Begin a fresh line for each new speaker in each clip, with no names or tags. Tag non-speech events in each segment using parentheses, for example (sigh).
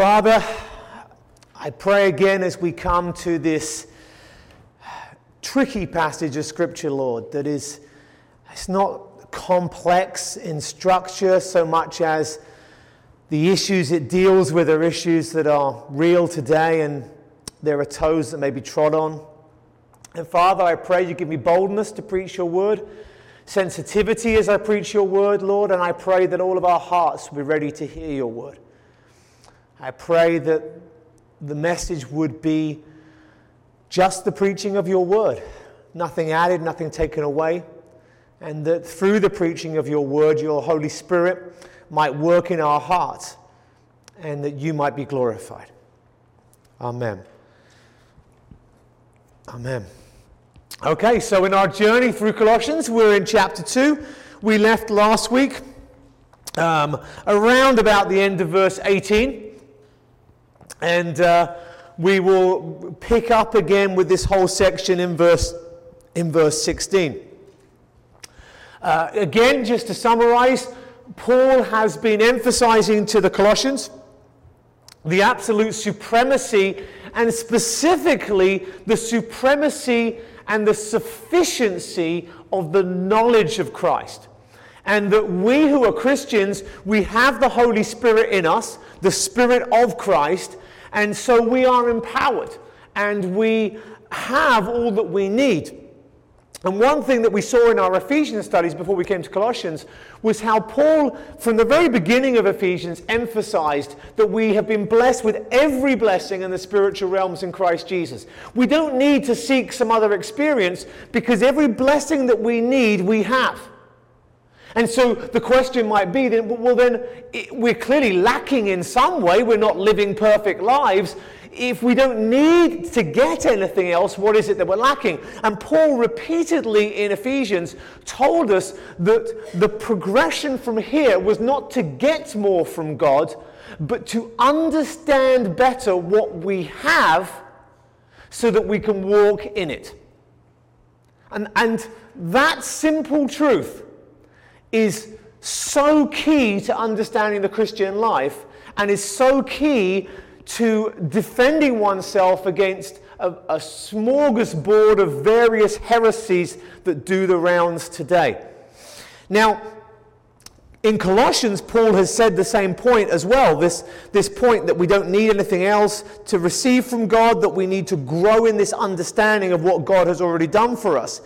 Father, I pray again as we come to this tricky passage of Scripture, Lord, that is it's not complex in structure so much as the issues it deals with are issues that are real today and there are toes that may be trod on. And Father, I pray you give me boldness to preach your word, sensitivity as I preach your word, Lord, and I pray that all of our hearts will be ready to hear your word. I pray that the message would be just the preaching of your word, nothing added, nothing taken away, and that through the preaching of your word, your Holy Spirit might work in our hearts and that you might be glorified. Amen. Amen. Okay, so in our journey through Colossians, we're in chapter 2. We left last week um, around about the end of verse 18. And uh, we will pick up again with this whole section in verse, in verse 16. Uh, again, just to summarize, Paul has been emphasizing to the Colossians the absolute supremacy and specifically the supremacy and the sufficiency of the knowledge of Christ. And that we who are Christians, we have the Holy Spirit in us, the Spirit of Christ, and so we are empowered and we have all that we need. And one thing that we saw in our Ephesians studies before we came to Colossians was how Paul, from the very beginning of Ephesians, emphasized that we have been blessed with every blessing in the spiritual realms in Christ Jesus. We don't need to seek some other experience because every blessing that we need, we have. And so the question might be then, well, then we're clearly lacking in some way. We're not living perfect lives if we don't need to get anything else, what is it that we're lacking? And Paul repeatedly in Ephesians told us that the progression from here was not to get more from God, but to understand better what we have so that we can walk in it. And, and that simple truth is so key to understanding the Christian life and is so key to defending oneself against a, a smorgasbord of various heresies that do the rounds today. Now, in Colossians, Paul has said the same point as well this, this point that we don't need anything else to receive from God, that we need to grow in this understanding of what God has already done for us.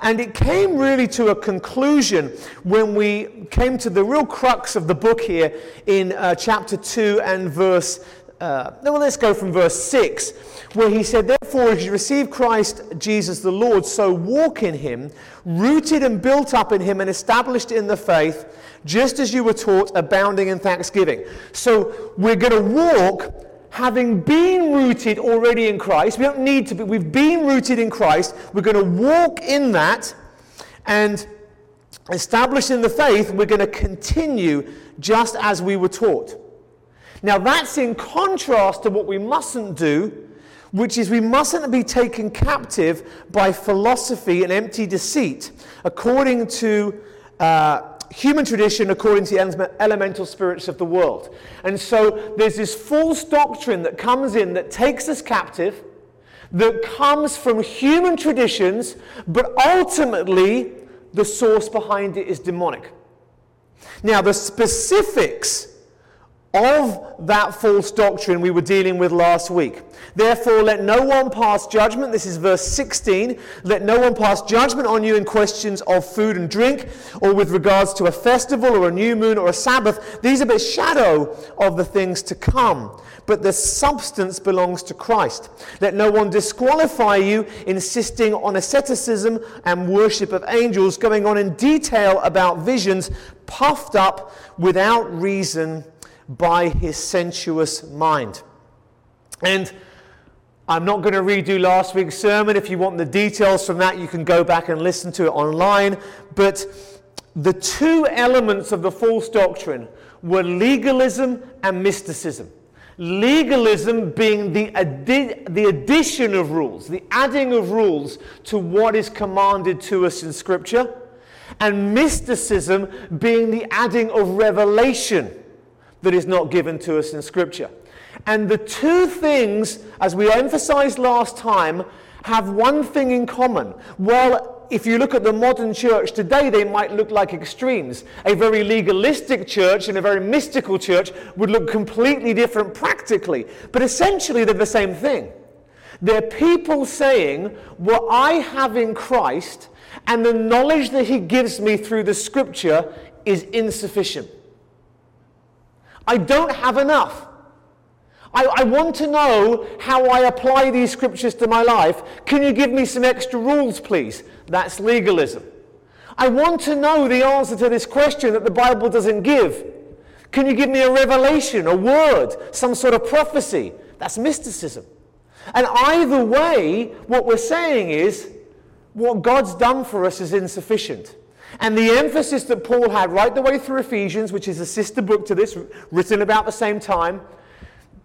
And it came really to a conclusion when we came to the real crux of the book here in uh, chapter 2 and verse uh, well, let's go from verse 6, where he said, Therefore, as you receive Christ Jesus the Lord, so walk in him, rooted and built up in him, and established in the faith, just as you were taught, abounding in thanksgiving. So we're going to walk having been rooted already in Christ. We don't need to be, we've been rooted in Christ. We're going to walk in that and established in the faith, we're going to continue just as we were taught. Now, that's in contrast to what we mustn't do, which is we mustn't be taken captive by philosophy and empty deceit, according to uh, human tradition, according to the elemental spirits of the world. And so there's this false doctrine that comes in that takes us captive, that comes from human traditions, but ultimately the source behind it is demonic. Now, the specifics of that false doctrine we were dealing with last week. Therefore, let no one pass judgment. This is verse 16. Let no one pass judgment on you in questions of food and drink, or with regards to a festival, or a new moon, or a Sabbath. These are but shadow of the things to come. But the substance belongs to Christ. Let no one disqualify you, insisting on asceticism and worship of angels, going on in detail about visions, puffed up without reason by his sensuous mind. And I'm not going to redo last week's sermon. If you want the details from that, you can go back and listen to it online. But the two elements of the false doctrine were legalism and mysticism. Legalism being the, the addition of rules, the adding of rules to what is commanded to us in Scripture, and mysticism being the adding of revelation that is not given to us in Scripture. And the two things, as we emphasized last time, have one thing in common. Well, if you look at the modern church today, they might look like extremes. A very legalistic church and a very mystical church would look completely different practically. But essentially, they're the same thing. They're people saying, What I have in Christ and the knowledge that He gives me through the scripture is insufficient. I don't have enough. I, I, want to know how I apply these scriptures to my life. Can you give me some extra rules, please? That's legalism. I want to know the answer to this question that the Bible doesn't give. Can you give me a revelation, a word, some sort of prophecy? That's mysticism. And either way, what we're saying is what God's done for us is insufficient. And the emphasis that Paul had right the way through Ephesians, which is a sister book to this, written about the same time,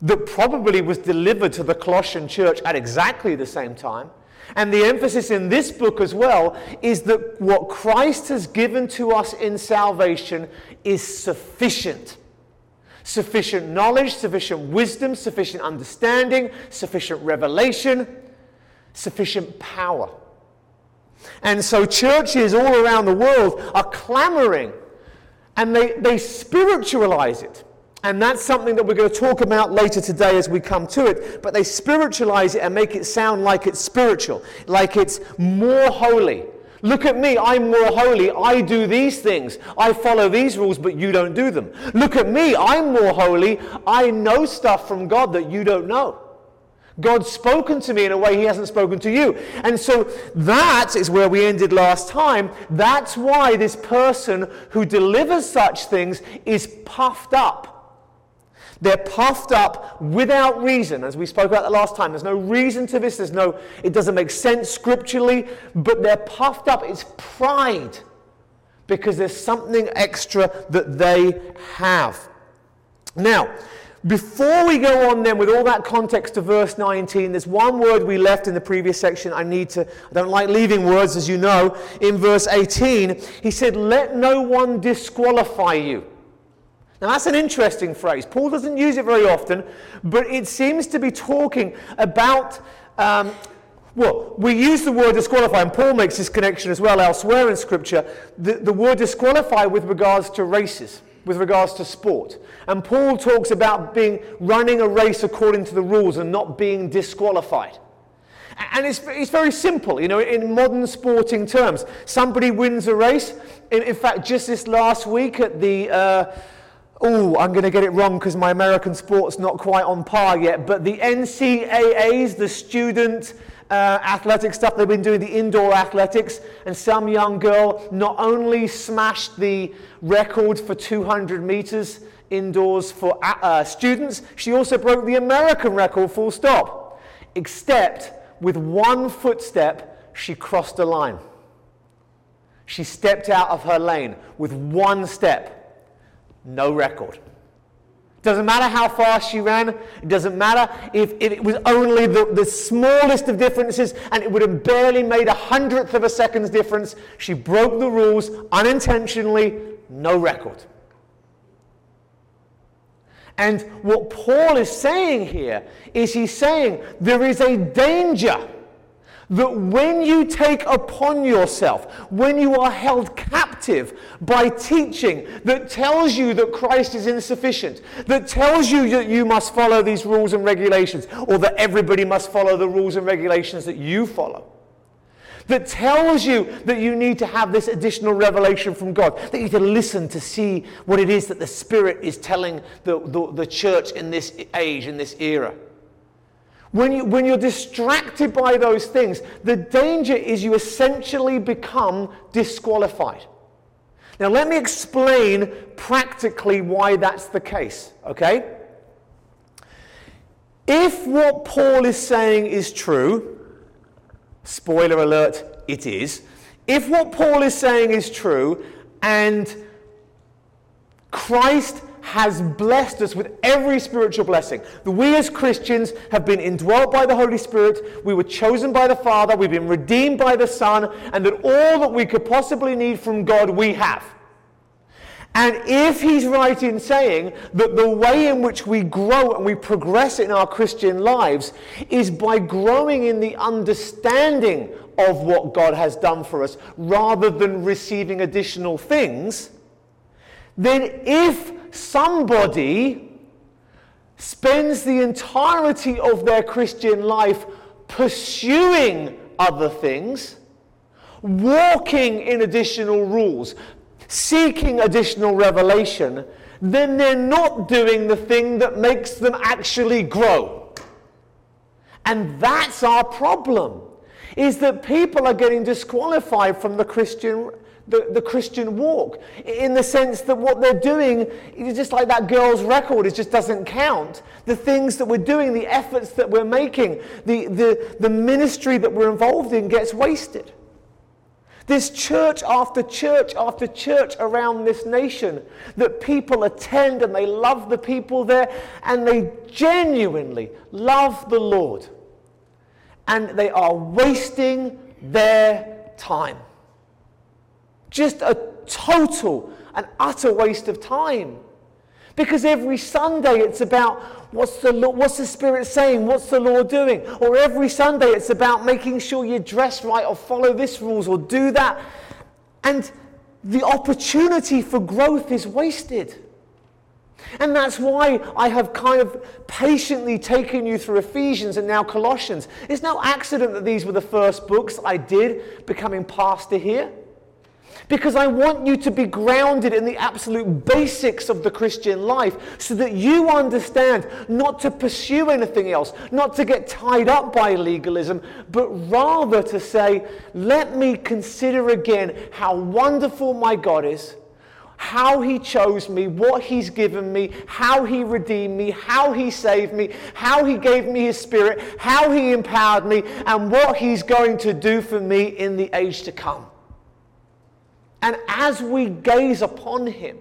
that probably was delivered to the Colossian church at exactly the same time. And the emphasis in this book as well is that what Christ has given to us in salvation is sufficient. Sufficient knowledge, sufficient wisdom, sufficient understanding, sufficient revelation, sufficient power. And so churches all around the world are clamoring and they, they spiritualize it. And that's something that we're going to talk about later today as we come to it. But they spiritualize it and make it sound like it's spiritual, like it's more holy. Look at me, I'm more holy. I do these things. I follow these rules, but you don't do them. Look at me, I'm more holy. I know stuff from God that you don't know. God's spoken to me in a way He hasn't spoken to you. And so that is where we ended last time. That's why this person who delivers such things is puffed up they're puffed up without reason, as we spoke about the last time. There's no reason to this. There's no, it doesn't make sense scripturally, but they're puffed up. It's pride because there's something extra that they have. Now, before we go on then with all that context to verse 19, there's one word we left in the previous section. I need to, I don't like leaving words, as you know. In verse 18, he said, Let no one disqualify you. Now, that's an interesting phrase. Paul doesn't use it very often, but it seems to be talking about. Um, well, we use the word disqualify, and Paul makes this connection as well elsewhere in Scripture. The, the word disqualify with regards to races, with regards to sport. And Paul talks about being running a race according to the rules and not being disqualified. And it's, it's very simple, you know, in modern sporting terms. Somebody wins a race. In, in fact, just this last week at the. Uh, oh, I'm going to get it wrong because my American sport's not quite on par yet, but the NCAAs, the student uh, athletic stuff, they've been doing the indoor athletics, and some young girl not only smashed the record for 200 meters indoors for uh, uh, students, she also broke the American record, full stop. Except with one footstep, she crossed a line. She stepped out of her lane with one step no record. Doesn't matter how fast she ran. It doesn't matter if, if it was only the, the smallest of differences and it would have barely made a hundredth of a second's difference. She broke the rules unintentionally, no record. And what Paul is saying here is he's saying there is a danger that when you take upon yourself, when you are held captive by teaching that tells you that Christ is insufficient, that tells you that you must follow these rules and regulations, or that everybody must follow the rules and regulations that you follow, that tells you that you need to have this additional revelation from God, that you need to listen to see what it is that the Spirit is telling the, the, the church in this age, in this era. When, you, when you're distracted by those things, the danger is you essentially become disqualified. Now, let me explain practically why that's the case, okay? If what Paul is saying is true, spoiler alert, it is. If what Paul is saying is true, and Christ has blessed us with every spiritual blessing. We as Christians have been indwelt by the Holy Spirit, we were chosen by the Father, we've been redeemed by the Son, and that all that we could possibly need from God we have. And if he's right in saying that the way in which we grow and we progress in our Christian lives is by growing in the understanding of what God has done for us rather than receiving additional things, then if somebody spends the entirety of their Christian life pursuing other things, walking in additional rules, seeking additional revelation, then they're not doing the thing that makes them actually grow. And that's our problem, is that people are getting disqualified from the Christian the, the Christian walk in the sense that what they're doing is just like that girl's record, it just doesn't count. The things that we're doing, the efforts that we're making, the, the, the ministry that we're involved in gets wasted. There's church after church after church around this nation that people attend and they love the people there and they genuinely love the Lord. And they are wasting their time. Just a total and utter waste of time. Because every Sunday it's about what's the, what's the Spirit saying? What's the Lord doing? Or every Sunday it's about making sure you dress right or follow this rules or do that. And the opportunity for growth is wasted. And that's why I have kind of patiently taken you through Ephesians and now Colossians. It's no accident that these were the first books I did becoming pastor here. Because I want you to be grounded in the absolute basics of the Christian life so that you understand not to pursue anything else, not to get tied up by legalism, but rather to say, let me consider again how wonderful my God is, how he chose me, what he's given me, how he redeemed me, how he saved me, how he gave me his spirit, how he empowered me, and what he's going to do for me in the age to come. And as we gaze upon him,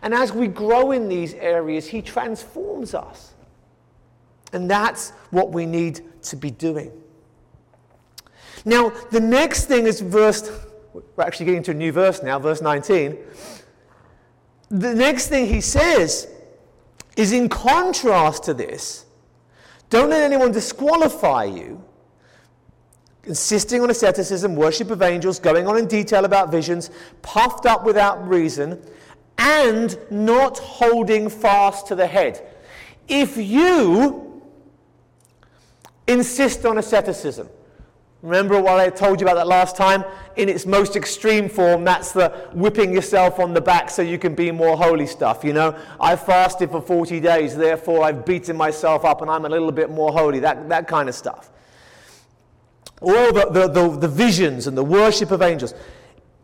and as we grow in these areas, he transforms us. And that's what we need to be doing. Now, the next thing is verse, we're actually getting to a new verse now, verse 19. The next thing he says is in contrast to this don't let anyone disqualify you insisting on asceticism, worship of angels, going on in detail about visions, puffed up without reason, and not holding fast to the head. If you insist on asceticism, remember what I told you about that last time? In its most extreme form, that's the whipping yourself on the back so you can be more holy stuff. You know, I fasted for 40 days, therefore I've beaten myself up and I'm a little bit more holy, that, that kind of stuff all the, the, the, the visions and the worship of angels.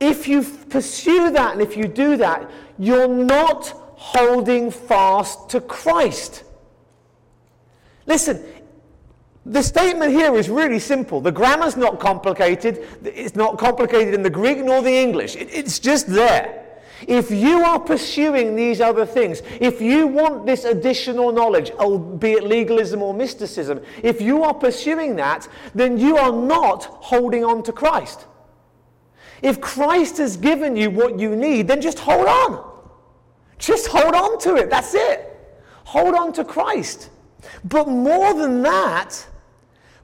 If you pursue that and if you do that, you're not holding fast to Christ. Listen, the statement here is really simple. The grammar's not complicated. It's not complicated in the Greek nor the English. it's just there. If you are pursuing these other things, if you want this additional knowledge, oh, albeit legalism or mysticism, if you are pursuing that, then you are not holding on to Christ. If Christ has given you what you need, then just hold on. Just hold on to it. That's it. Hold on to Christ. But more than that,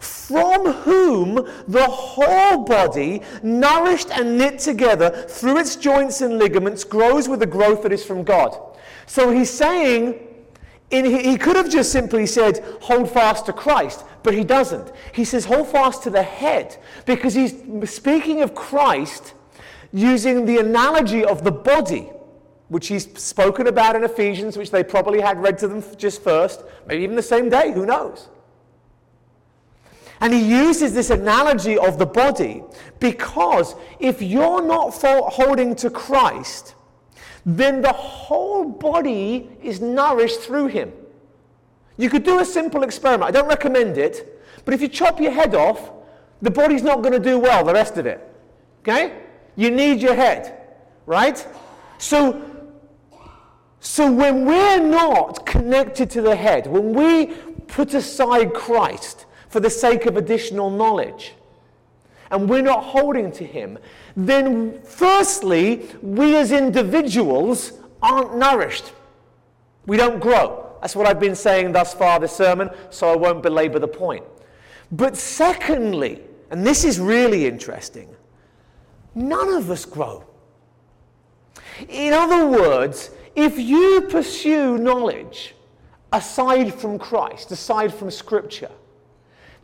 from whom the whole body, nourished and knit together through its joints and ligaments, grows with the growth that is from God. So he's saying, in, he could have just simply said, hold fast to Christ, but he doesn't. He says, hold fast to the head, because he's speaking of Christ using the analogy of the body which he's spoken about in Ephesians, which they probably had read to them just first, maybe even the same day, who knows? And he uses this analogy of the body because if you're not holding to Christ, then the whole body is nourished through him. You could do a simple experiment. I don't recommend it, but if you chop your head off, the body's not going to do well, the rest of it. Okay? You need your head, right? So, so when we're not connected to the head, when we put aside Christ, for the sake of additional knowledge, and we're not holding to Him, then firstly, we as individuals aren't nourished. We don't grow. That's what I've been saying thus far this sermon, so I won't belabor the point. But secondly, and this is really interesting, none of us grow. In other words, if you pursue knowledge aside from Christ, aside from Scripture,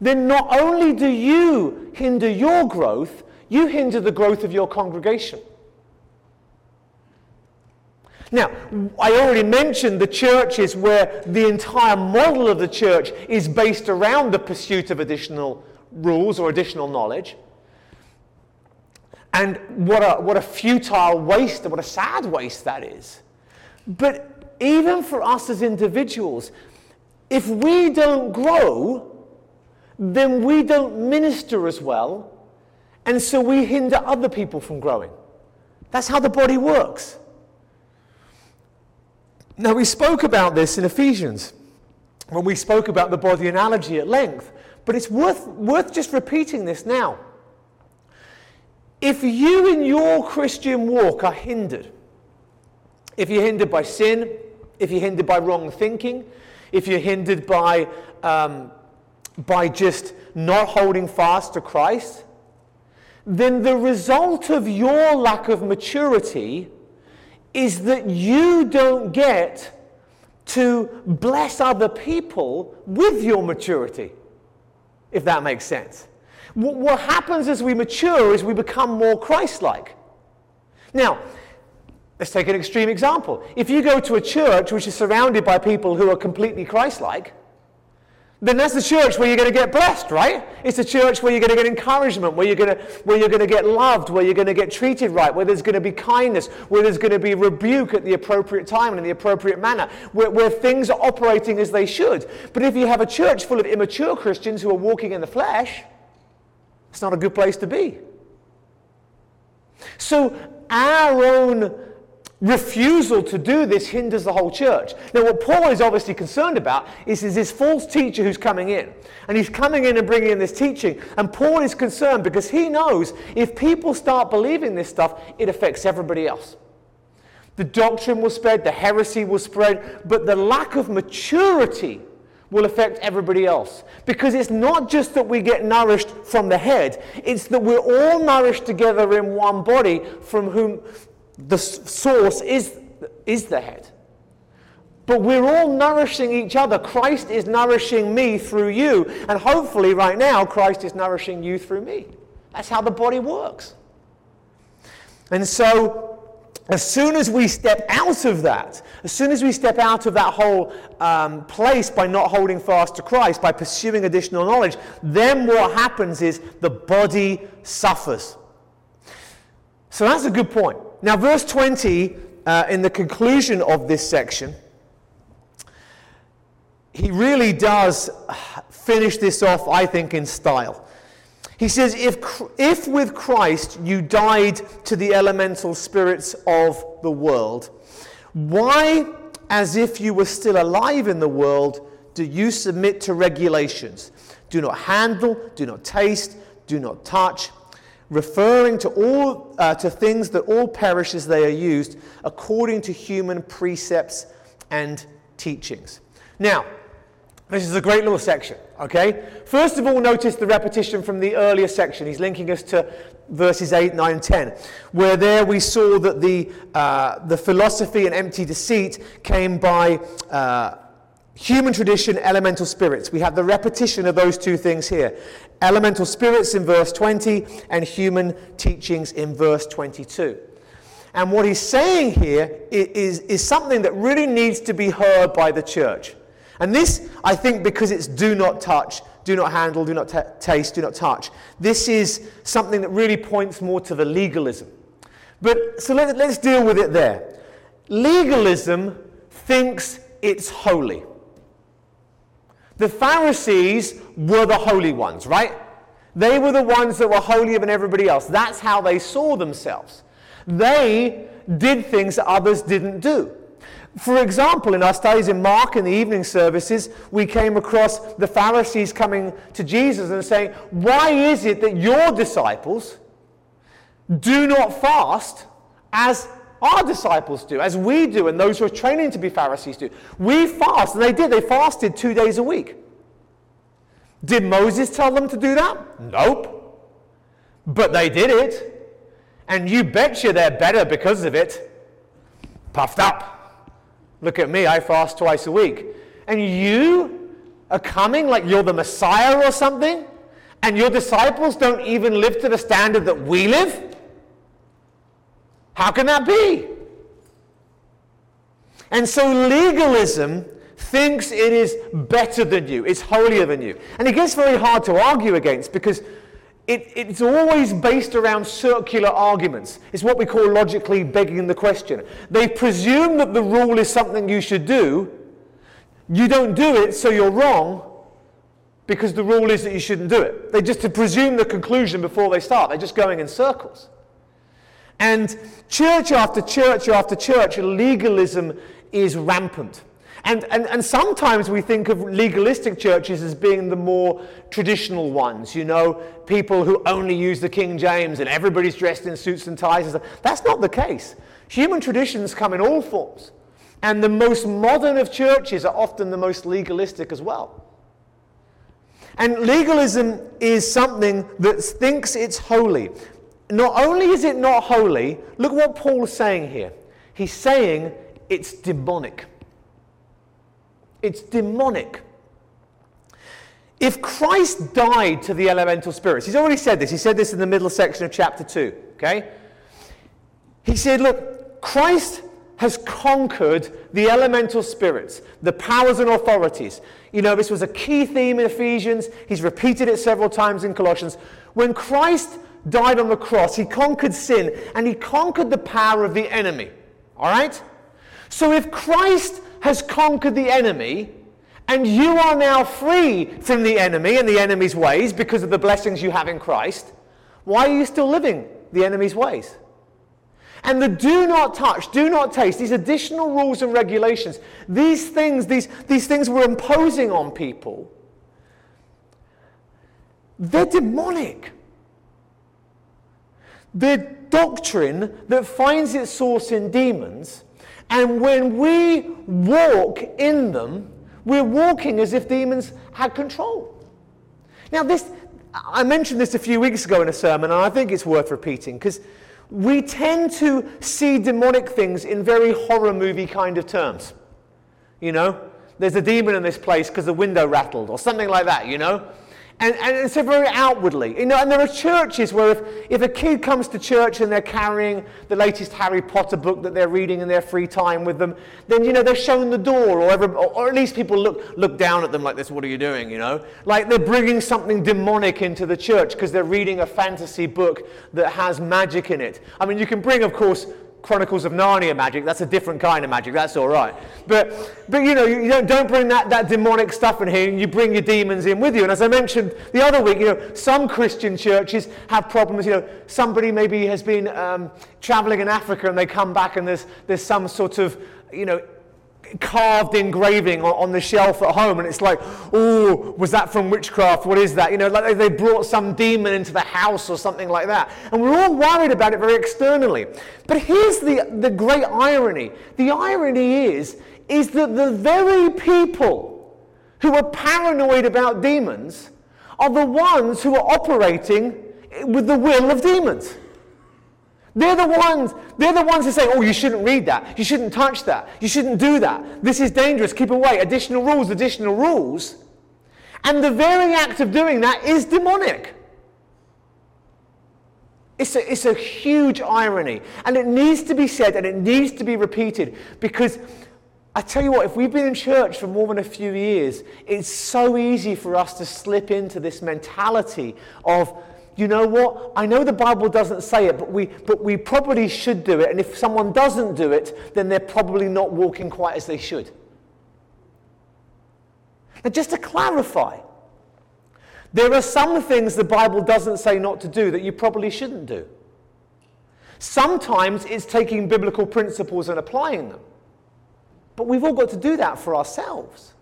then not only do you hinder your growth, you hinder the growth of your congregation. Now, I already mentioned the churches where the entire model of the church is based around the pursuit of additional rules or additional knowledge. And what a, what a futile waste, and what a sad waste that is. But even for us as individuals, if we don't grow, then we don't minister as well, and so we hinder other people from growing. That's how the body works. Now, we spoke about this in Ephesians when we spoke about the body analogy at length, but it's worth, worth just repeating this now. If you in your Christian walk are hindered, if you're hindered by sin, if you're hindered by wrong thinking, if you're hindered by, um, by just not holding fast to Christ, then the result of your lack of maturity is that you don't get to bless other people with your maturity, if that makes sense. What happens as we mature is we become more Christ like. Now, let's take an extreme example. If you go to a church which is surrounded by people who are completely Christ like, then that's the church where you're going to get blessed, right? It's a church where you're going to get encouragement, where you're going to, where you're going to get loved, where you're going to get treated right, where there's going to be kindness, where there's going to be rebuke at the appropriate time and in the appropriate manner, where, where things are operating as they should. But if you have a church full of immature Christians who are walking in the flesh, it's not a good place to be. So our own refusal to do this hinders the whole church. Now, what Paul is obviously concerned about is, is this false teacher who's coming in. And he's coming in and bringing in this teaching. And Paul is concerned because he knows if people start believing this stuff, it affects everybody else. The doctrine will spread, the heresy will spread, but the lack of maturity will affect everybody else. Because it's not just that we get nourished from the head, it's that we're all nourished together in one body from whom the source is, is the head. But we're all nourishing each other. Christ is nourishing me through you. And hopefully, right now, Christ is nourishing you through me. That's how the body works. And so, as soon as we step out of that, as soon as we step out of that whole um, place by not holding fast to Christ, by pursuing additional knowledge, then what happens is the body suffers. So that's a good point. Now, verse 20, uh, in the conclusion of this section, he really does finish this off, I think, in style. He says, if, if with Christ you died to the elemental spirits of the world, why, as if you were still alive in the world, do you submit to regulations? Do not handle, do not taste, do not touch, referring to all uh, to things that all perish as they are used according to human precepts and teachings. Now this is a great little section okay? First of all notice the repetition from the earlier section. He's linking us to verses 8 9 and 10 where there we saw that the uh, the philosophy and empty deceit came by uh, human tradition, elemental spirits. We have the repetition of those two things here elemental spirits in verse 20 and human teachings in verse 22. And what he's saying here is, is something that really needs to be heard by the church. And this, I think, because it's do not touch, do not handle, do not t- taste, do not touch. This is something that really points more to the legalism. But so let, let's deal with it there. Legalism thinks it's holy. The Pharisees were the holy ones, right? They were the ones that were holier than everybody else. That's how they saw themselves. They did things that others didn't do. For example, in our studies in Mark in the evening services, we came across the Pharisees coming to Jesus and saying, Why is it that your disciples do not fast as our disciples do, as we do, and those who are training to be Pharisees do. We fast, and they did. They fasted two days a week. Did Moses tell them to do that? Nope. But they did it. And you betcha they're better because of it. Puffed up. Look at me, I fast twice a week. And you are coming like you're the Messiah or something? And your disciples don't even live to the standard that we live? How can that be? And so legalism thinks it is better than you, it's holier than you. And it gets very hard to argue against because it, it's always based around circular arguments. It's what we call logically begging the question. They presume that the rule is something you should do. You don't do it, so you're wrong because the rule is that you shouldn't do it. They just presume the conclusion before they start. They're just going in circles. And church after church after church, legalism is rampant. And, and, and sometimes we think of legalistic churches as being the more traditional ones, you know, people who only use the King James and everybody's dressed in suits and ties. That's not the case. Human traditions come in all forms. And the most modern of churches are often the most legalistic as well. And legalism is something that thinks it's holy. Not only is it not holy, look what Paul's saying here. He's saying it's demonic. It's demonic. If Christ died to the elemental spirits, he's already said this. He said this in the middle section of chapter 2, okay? He said, look, Christ has conquered the elemental spirits, the powers and authorities. You know, this was a key theme in Ephesians. He's repeated it several times in Colossians. When Christ died on the cross, he conquered sin and he conquered the power of the enemy. All right? So if Christ has conquered the enemy, and you are now free from the enemy and the enemy's ways because of the blessings you have in Christ, why are you still living the enemy's ways? And the do not touch, do not taste, these additional rules and regulations, these things, these, these things we're imposing on people, they're demonic. They're doctrine that finds its source in demons and when we walk in them, we're walking as if demons had control. Now, this, I mentioned this a few weeks ago in a sermon, and I think it's worth repeating because we tend to see demonic things in very horror movie kind of terms. You know, there's a demon in this place because the window rattled, or something like that, you know? And, and it's very outwardly. You know, and there are churches where if, if a kid comes to church and they're carrying the latest Harry Potter book that they're reading in their free time with them, then, you know, they're shown the door, or, every, or at least people look, look down at them like this, what are you doing, you know? Like they're bringing something demonic into the church because they're reading a fantasy book that has magic in it. I mean, you can bring, of course, Chronicles of Narnia magic. That's a different kind of magic. That's all right. But, but you know, you don't, don't bring that, that demonic stuff in here. You bring your demons in with you. And as I mentioned the other week, you know, some Christian churches have problems. You know, somebody maybe has been um, traveling in Africa and they come back and there's, there's some sort of, you know, carved engraving on, the shelf at home and it's like oh was that from witchcraft? What is that? You know like they brought some demon into the house or something like that. And we're all worried about it very externally. But here's the, the great irony. The irony is is that the very people who are paranoid about demons are the ones who are operating with the will of demons they're the ones, they're the ones who say, oh, you shouldn't read that. You shouldn't touch that. You shouldn't do that. This is dangerous. Keep away. Additional rules, additional rules. And the very act of doing that is demonic. It's a, it's a huge irony. And it needs to be said and it needs to be repeated because I tell you what, if we've been in church for more than a few years, it's so easy for us to slip into this mentality of you know what? I know the Bible doesn't say it, but we, but we probably should do it. And if someone doesn't do it, then they're probably not walking quite as they should. Now, just to clarify, there are some things the Bible doesn't say not to do that you probably shouldn't do. Sometimes it's taking biblical principles and applying them. But we've all got to do that for ourselves.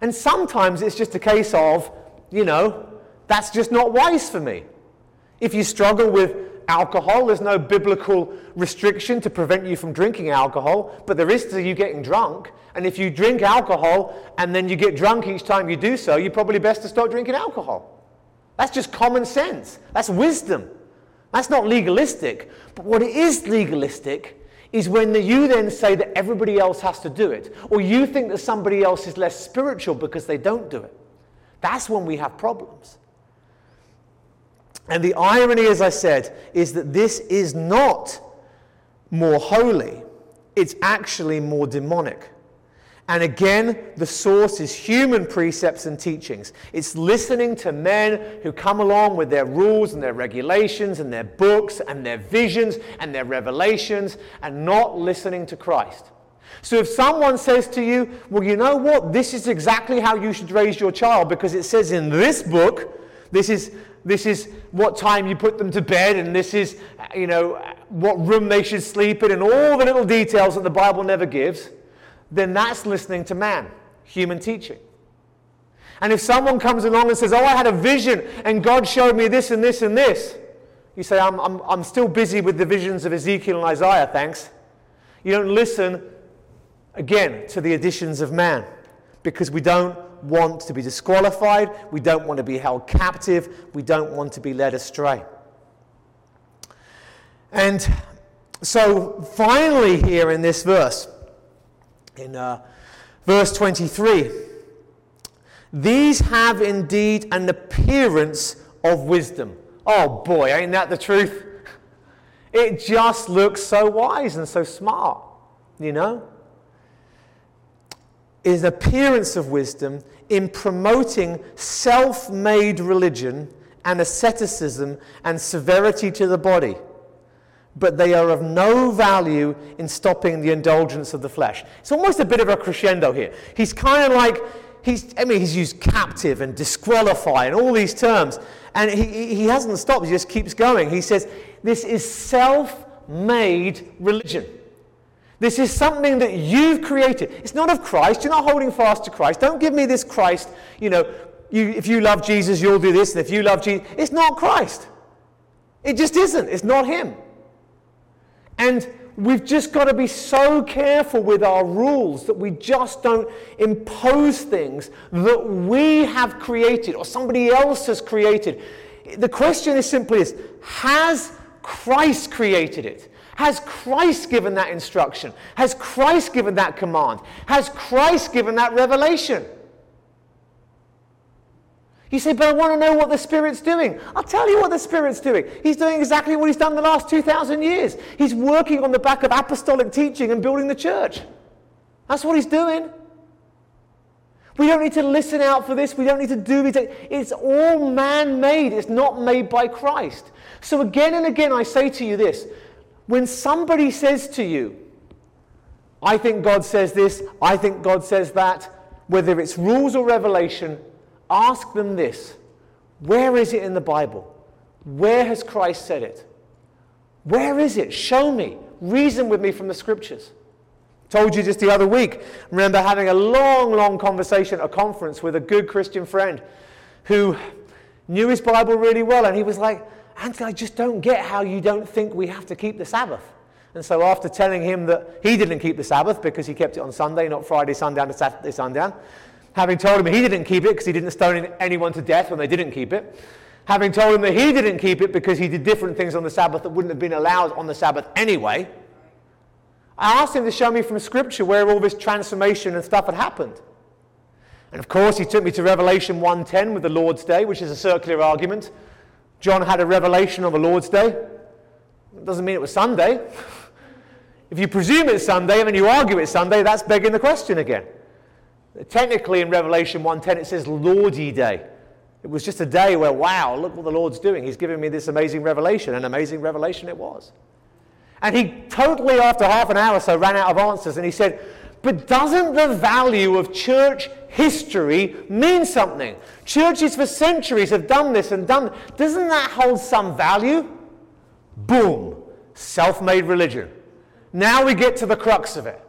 And sometimes it's just a case of, you know, that's just not wise for me. If you struggle with alcohol. There's no biblical restriction to prevent you from drinking alcohol, but there is to you getting drunk. And if you drink alcohol and then you get drunk each time you do so, you're probably best to stop drinking alcohol. That's just common sense. That's wisdom. That's not legalistic. But what it is legalistic is when you then say that everybody else has to do it, or you think that somebody else is less spiritual because they don't do it. That's when we have problems. And the irony, as I said, is that this is not more holy, it's actually more demonic. And again, the source is human precepts and teachings. It's listening to men who come along with their rules and their regulations and their books and their visions and their revelations and not listening to Christ. So if someone says to you, well, you know what, this is exactly how you should raise your child because it says in this book, this is, this is what time you put them to bed and this is, you know, what room they should sleep in and all the little details that the Bible never gives then that's listening to man, human teaching. And if someone comes along and says, Oh, I had a vision and God showed me this and this and this, you say, I'm, I'm, I'm still busy with the visions of Ezekiel and Isaiah, thanks. You don't listen again to the additions of man because we don't want to be disqualified, we don't want to be held captive, we don't want to be led astray. And so, finally, here in this verse, in uh, verse 23. These have indeed an appearance of wisdom. Oh boy, ain't that the truth? (laughs) It just looks so wise and so smart, you know? Is appearance of wisdom in promoting self made religion and asceticism and severity to the body but they are of no value in stopping the indulgence of the flesh. It's almost a bit of a crescendo here. He's kind of like, he's, I mean, he's used captive and disqualify and all these terms, and he, he hasn't stopped, he just keeps going. He says, This is self made religion. This is something that you've created. It's not of Christ. You're not holding fast to Christ. Don't give me this Christ, you know, you, if you love Jesus, you'll do this, and if you love Jesus, it's not Christ. It just isn't. It's not Him. And we've just got to be so careful with our rules that we just don't impose things that we have created or somebody else has created. The question is simply this Has Christ created it? Has Christ given that instruction? Has Christ given that command? Has Christ given that revelation? You say, but I want to know what the Spirit's doing. I'll tell you what the Spirit's doing. He's doing exactly what He's done the last 2,000 years. He's working on the back of apostolic teaching and building the church. That's what He's doing. We don't need to listen out for this. We don't need to do it. It's all man made, it's not made by Christ. So, again and again, I say to you this when somebody says to you, I think God says this, I think God says that, whether it's rules or revelation, ask them this Where is it in the Bible? Where has Christ said it? Where is it? Show me. Reason with me from the scriptures. Told you just the other week, remember having a long, long conversation at a conference with a good Christian friend who knew his Bible really well, and he was like, Anthony, I just don't get how you don't think we have to keep the Sabbath. And so, after telling him that he didn't keep the Sabbath because he kept it on Sunday, not Friday, sundown to Saturday, sundown, having told him he didn't keep it because he didn't stone anyone to death when they didn't keep it, having told him that he didn't keep it because he did different things on the Sabbath that wouldn't have been allowed on the Sabbath anyway, I asked him to show me from Scripture where all this transformation and stuff had happened. And of course, he took me to Revelation 1:10 with the Lord's Day, which is a circular argument. John had a revelation on the Lord's Day. It doesn't mean it was Sunday. if you presume it's Sunday and then you argue it's Sunday, that's begging the question again. Technically, in Revelation 1:10, it says Lordy Day. It was just a day where, wow, look what the Lord's doing. He's giving me this amazing revelation. An amazing revelation it was. And he totally, after half an hour or so, ran out of answers and he said, But doesn't the value of church history means something? Churches for centuries have done this and done. Doesn't that hold some value? Boom. Self made religion. Now we get to the crux of it.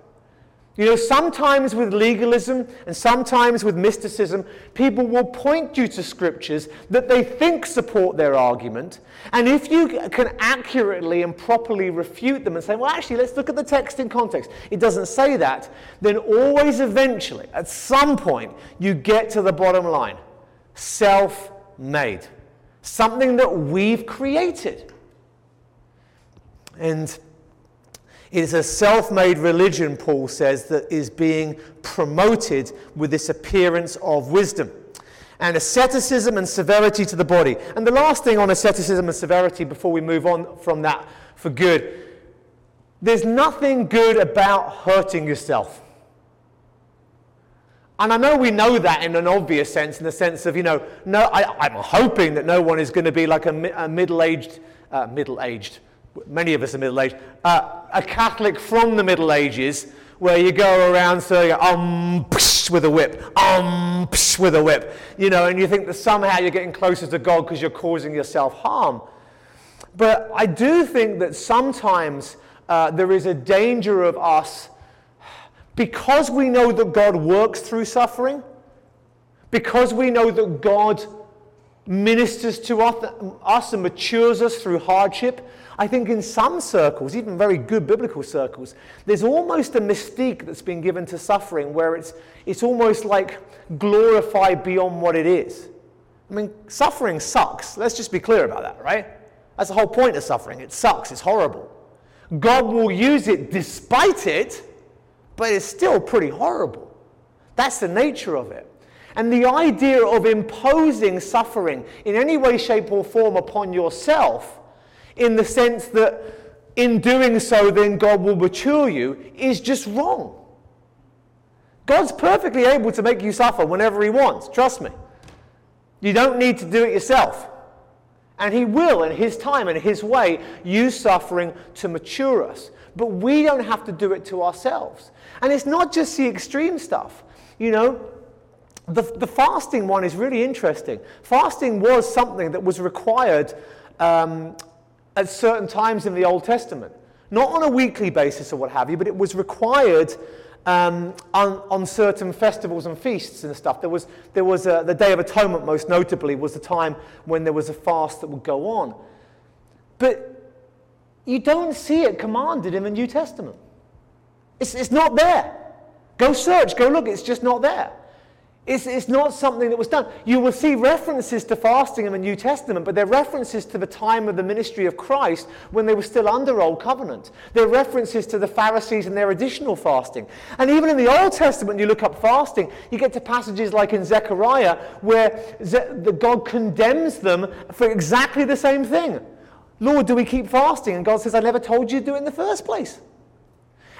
You know, sometimes with legalism and sometimes with mysticism, people will point you to scriptures that they think support their argument. And if you can accurately and properly refute them and say, well, actually, let's look at the text in context, it doesn't say that, then always eventually, at some point, you get to the bottom line self made, something that we've created. And it is a self made religion, Paul says, that is being promoted with this appearance of wisdom. And asceticism and severity to the body. And the last thing on asceticism and severity before we move on from that for good there's nothing good about hurting yourself. And I know we know that in an obvious sense, in the sense of, you know, no, I, am hoping that no one is going to be like a, a middle aged, uh, middle aged, many of us are middle aged, uh, a Catholic from the Middle Ages where you go around saying, um, psh, with a whip, um, psh, with a whip, you know, and you think that somehow you're getting closer to God because you're causing yourself harm. But I do think that sometimes uh, there is a danger of us, because we know that God works through suffering, because we know that God ministers to us and matures us through hardship, I think in some circles, even very good biblical circles, there's almost a mystique that's been given to suffering where it's, it's almost like glorified beyond what it is. I mean, suffering sucks. Let's just be clear about that, right? That's the whole point of suffering. It sucks, it's horrible. God will use it despite it, but it's still pretty horrible. That's the nature of it. And the idea of imposing suffering in any way, shape, or form upon yourself in the sense that in doing so, then God will mature you, is just wrong. God's perfectly able to make you suffer whenever He wants, trust me. You don't need to do it yourself. And He will, in His time and His way, use suffering to mature us. But we don't have to do it to ourselves. And it's not just the extreme stuff. You know, the, the fasting one is really interesting. Fasting was something that was required um, at certain times in the Old Testament. Not on a weekly basis or what have you, but it was required um, on, on, certain festivals and feasts and stuff. There was, there was a, the Day of Atonement, most notably, was the time when there was a fast that would go on. But you don't see it commanded in the New Testament. It's, it's not there. Go search, go look, it's just not there. It's, it's not something that was done. You will see references to fasting in the New Testament, but they're references to the time of the ministry of Christ when they were still under Old Covenant. They're references to the Pharisees and their additional fasting. And even in the Old Testament, you look up fasting, you get to passages like in Zechariah where Ze- God condemns them for exactly the same thing. Lord, do we keep fasting? And God says, I never told you to do it in the first place.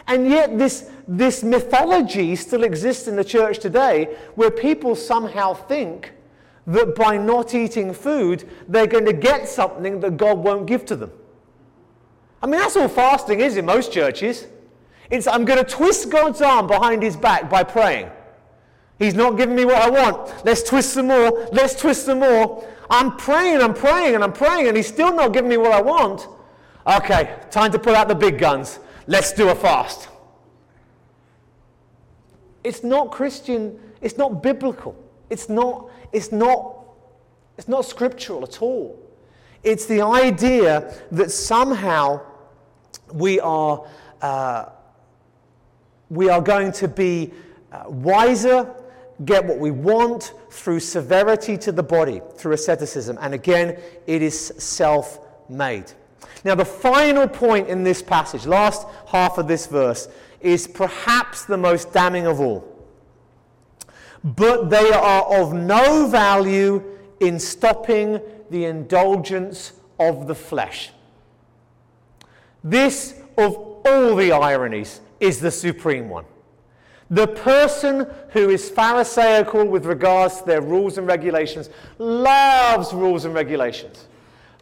And yet, this, this mythology still exists in the church today where people somehow think that by not eating food, they're going to get something that God won't give to them. I mean, that's all fasting is in most churches. It's I'm going to twist God's arm behind his back by praying. He's not giving me what I want. Let's twist some more. Let's twist some more. I'm praying, I'm praying, and I'm praying, and he's still not giving me what I want. Okay, time to pull out the big guns let's do a fast. It's not Christian, it's not biblical. It's not, it's not, it's not scriptural at all. It's the idea that somehow we are, uh, we are going to be uh, wiser, get what we want through severity to the body, through asceticism. And again, it is self made. Now, the final point in this passage, last half of this verse, is perhaps the most damning of all. But they are of no value in stopping the indulgence of the flesh. This, of all the ironies, is the supreme one. The person who is Pharisaical with regards to their rules and regulations loves rules and regulations.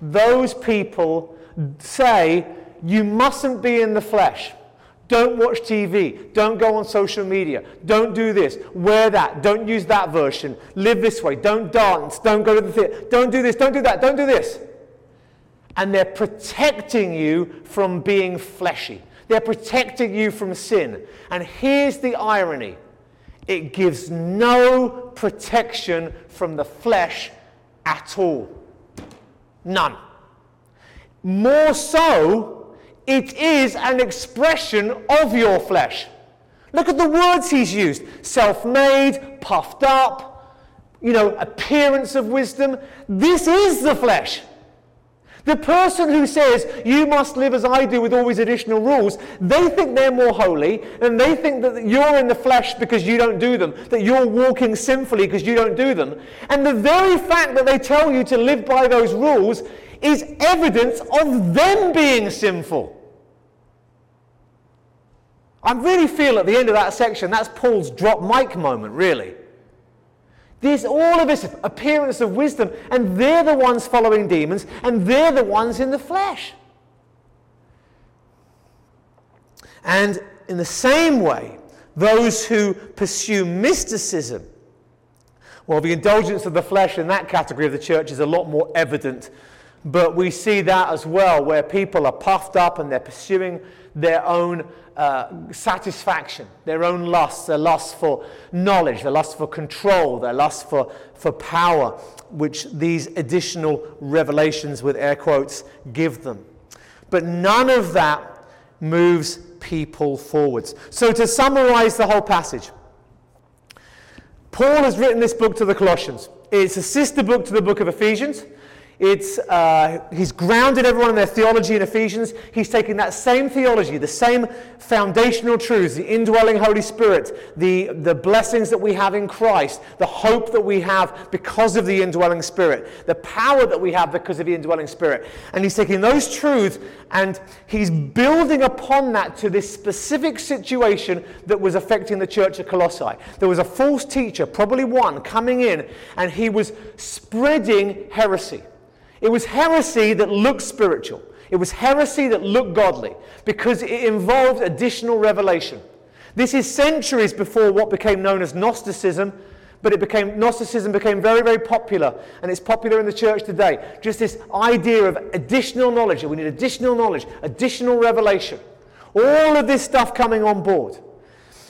Those people say you mustn't be in the flesh. Don't watch TV. Don't go on social media. Don't do this. Wear that. Don't use that version. Live this way. Don't dance. Don't go to the theater. Don't do this. Don't do that. Don't do this. And they're protecting you from being fleshy. They're protecting you from sin. And here's the irony it gives no protection from the flesh at all. None. More so, it is an expression of your flesh. Look at the words he's used self made, puffed up, you know, appearance of wisdom. This is the flesh. The person who says, You must live as I do with all these additional rules, they think they're more holy, and they think that you're in the flesh because you don't do them, that you're walking sinfully because you don't do them. And the very fact that they tell you to live by those rules is evidence of them being sinful. I really feel at the end of that section, that's Paul's drop mic moment, really. There's all of this appearance of wisdom, and they're the ones following demons, and they're the ones in the flesh. And in the same way, those who pursue mysticism, well, the indulgence of the flesh in that category of the church is a lot more evident. But we see that as well, where people are puffed up and they're pursuing their own uh, satisfaction, their own lusts, their lust for knowledge, their lust for control, their lust for, for power, which these additional revelations, with air quotes, give them. But none of that moves people forwards. So, to summarize the whole passage, Paul has written this book to the Colossians. It's a sister book to the book of Ephesians. It's, uh, he's grounded everyone in their theology in Ephesians. He's taken that same theology, the same foundational truths, the indwelling Holy Spirit, the, the blessings that we have in Christ, the hope that we have because of the indwelling Spirit, the power that we have because of the indwelling Spirit. And he's taking those truths and he's building upon that to this specific situation that was affecting the church at Colossae. There was a false teacher, probably one, coming in, and he was spreading heresy. It was heresy that looked spiritual. It was heresy that looked godly because it involved additional revelation. This is centuries before what became known as Gnosticism, but it became Gnosticism became very, very popular, and it's popular in the church today. Just this idea of additional knowledge. That we need additional knowledge, additional revelation. All of this stuff coming on board.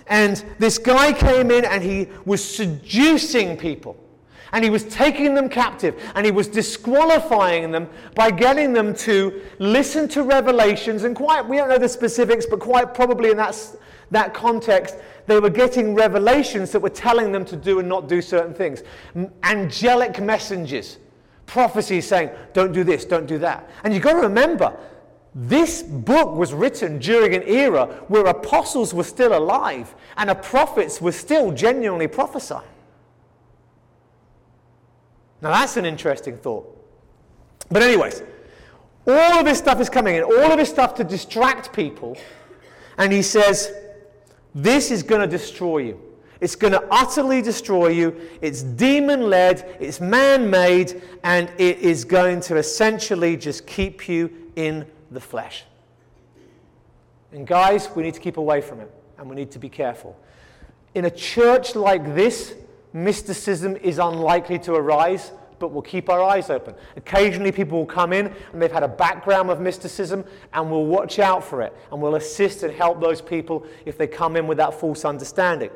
And this guy came in and he was seducing people. And he was taking them captive and he was disqualifying them by getting them to listen to revelations. And quite, we don't know the specifics, but quite probably in that, that context, they were getting revelations that were telling them to do and not do certain things. Angelic messengers, prophecies saying, don't do this, don't do that. And you've got to remember, this book was written during an era where apostles were still alive and prophets were still genuinely prophesying. Now that's an interesting thought. But, anyways, all of this stuff is coming in, all of this stuff to distract people. And he says, This is going to destroy you. It's going to utterly destroy you. It's demon led, it's man made, and it is going to essentially just keep you in the flesh. And, guys, we need to keep away from it and we need to be careful. In a church like this, mysticism is unlikely to arise, but we'll keep our eyes open. Occasionally, people will come in and they've had a background of mysticism, and we'll watch out for it and we'll assist and help those people if they come in with that false understanding.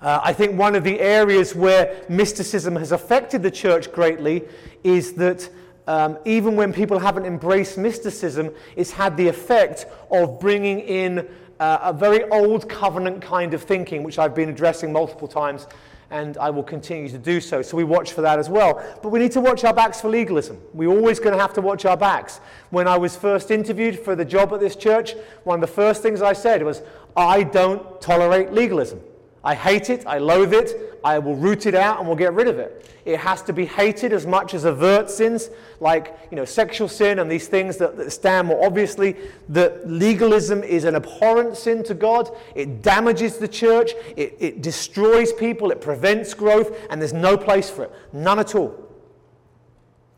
Uh, I think one of the areas where mysticism has affected the church greatly is that um, even when people haven't embraced mysticism, it's had the effect of bringing in uh, a very old covenant kind of thinking, which I've been addressing multiple times, and I will continue to do so. So we watch for that as well. But we need to watch our backs for legalism. We're always going to have to watch our backs. When I was first interviewed for the job at this church, one of the first things I said was, I don't tolerate legalism. I hate it, I loathe it, I will root it out and we'll get rid of it. It has to be hated as much as overt sins like you know, sexual sin and these things that, that stand more obviously. That legalism is an abhorrent sin to God. It damages the church, it, it destroys people, it prevents growth, and there's no place for it. None at all.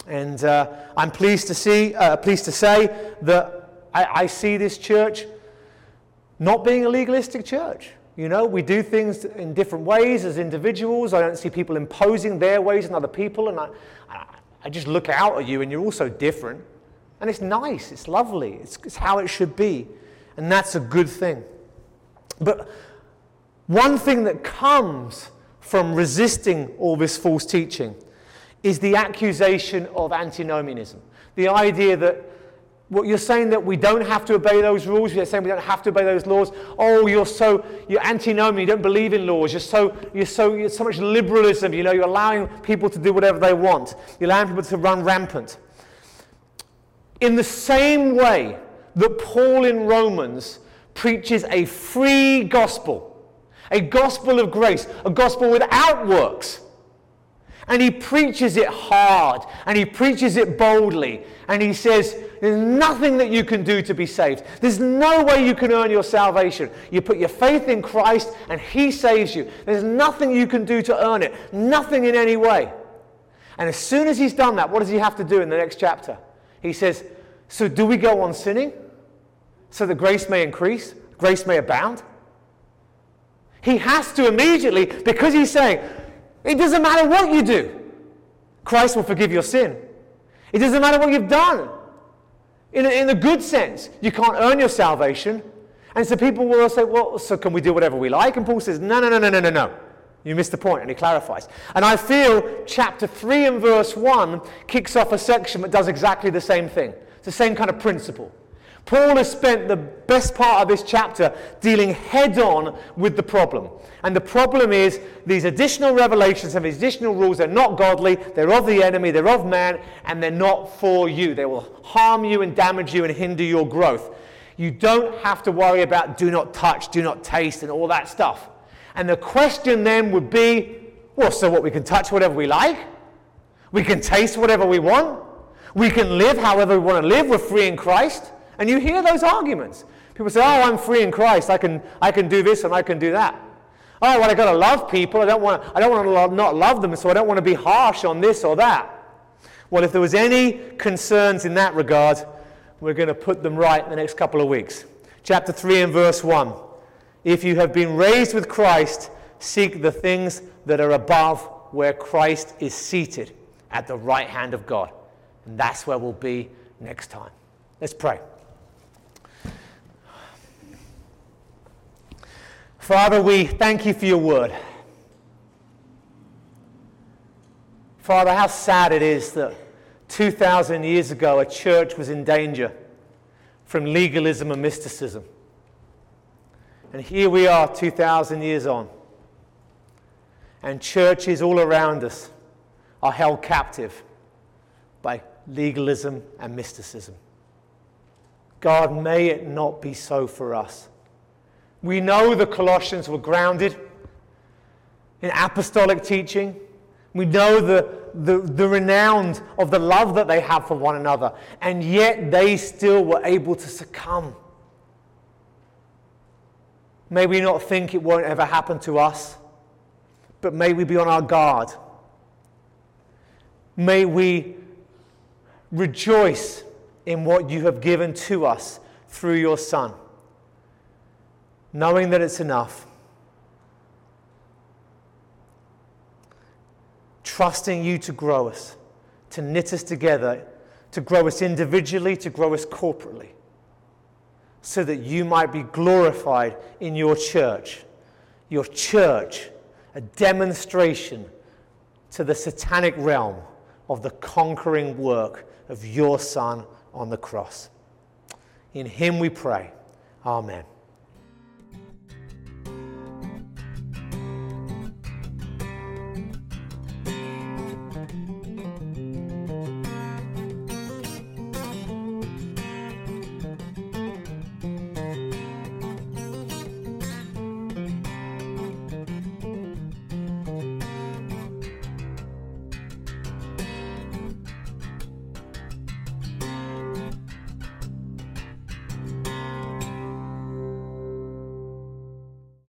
And uh, I'm pleased to see, uh, pleased to say that I, I see this church not being a legalistic church. You know, we do things in different ways as individuals. I don't see people imposing their ways on other people, and I, I just look out at you, and you're also different. And it's nice, it's lovely, it's, it's how it should be. And that's a good thing. But one thing that comes from resisting all this false teaching is the accusation of antinomianism. The idea that what you're saying that we don't have to obey those rules, you're saying we don't have to obey those laws. Oh, you're so you're antinomian, you don't believe in laws, you're so you're so you're so much liberalism, you know, you're allowing people to do whatever they want. You're allowing people to run rampant. In the same way that Paul in Romans preaches a free gospel a gospel of grace, a gospel without works. And he preaches it hard and he preaches it boldly. And he says, There's nothing that you can do to be saved. There's no way you can earn your salvation. You put your faith in Christ and he saves you. There's nothing you can do to earn it, nothing in any way. And as soon as he's done that, what does he have to do in the next chapter? He says, So do we go on sinning so that grace may increase, grace may abound? He has to immediately, because he's saying, it doesn't matter what you do, Christ will forgive your sin. It doesn't matter what you've done. In a, in a good sense, you can't earn your salvation. And so people will say, well, so can we do whatever we like? And Paul says, no, no, no, no, no, no, no. You missed the point, and he clarifies. And I feel chapter 3 and verse 1 kicks off a section that does exactly the same thing. It's the same kind of principle. Paul has spent the best part of this chapter dealing head on with the problem. And the problem is these additional revelations and these additional rules are not godly, they're of the enemy, they're of man, and they're not for you. They will harm you and damage you and hinder your growth. You don't have to worry about do not touch, do not taste, and all that stuff. And the question then would be well, so what? We can touch whatever we like? We can taste whatever we want? We can live however we want to live? We're free in Christ? And you hear those arguments. People say, oh, I'm free in Christ. I can, I can do this and I can do that. Oh, well, I've got to love people. I don't want, I don't want to not love them, so I don't want to be harsh on this or that. Well, if there was any concerns in that regard, we're going to put them right in the next couple of weeks. Chapter 3 and verse 1. If you have been raised with Christ, seek the things that are above where Christ is seated at the right hand of God. And that's where we'll be next time. Let's pray. Father, we thank you for your word. Father, how sad it is that 2,000 years ago a church was in danger from legalism and mysticism. And here we are 2,000 years on. And churches all around us are held captive by legalism and mysticism. God, may it not be so for us. We know the Colossians were grounded in apostolic teaching. We know the, the, the renown of the love that they have for one another, and yet they still were able to succumb. May we not think it won't ever happen to us, but may we be on our guard. May we rejoice in what you have given to us through your Son knowing that it's enough. Trusting you to grow us, to knit us together, to grow us individually, to grow us corporately, so that you might be glorified in your church. Your church, a demonstration to the satanic realm of the conquering work of your Son on the cross. In Him we pray. Amen.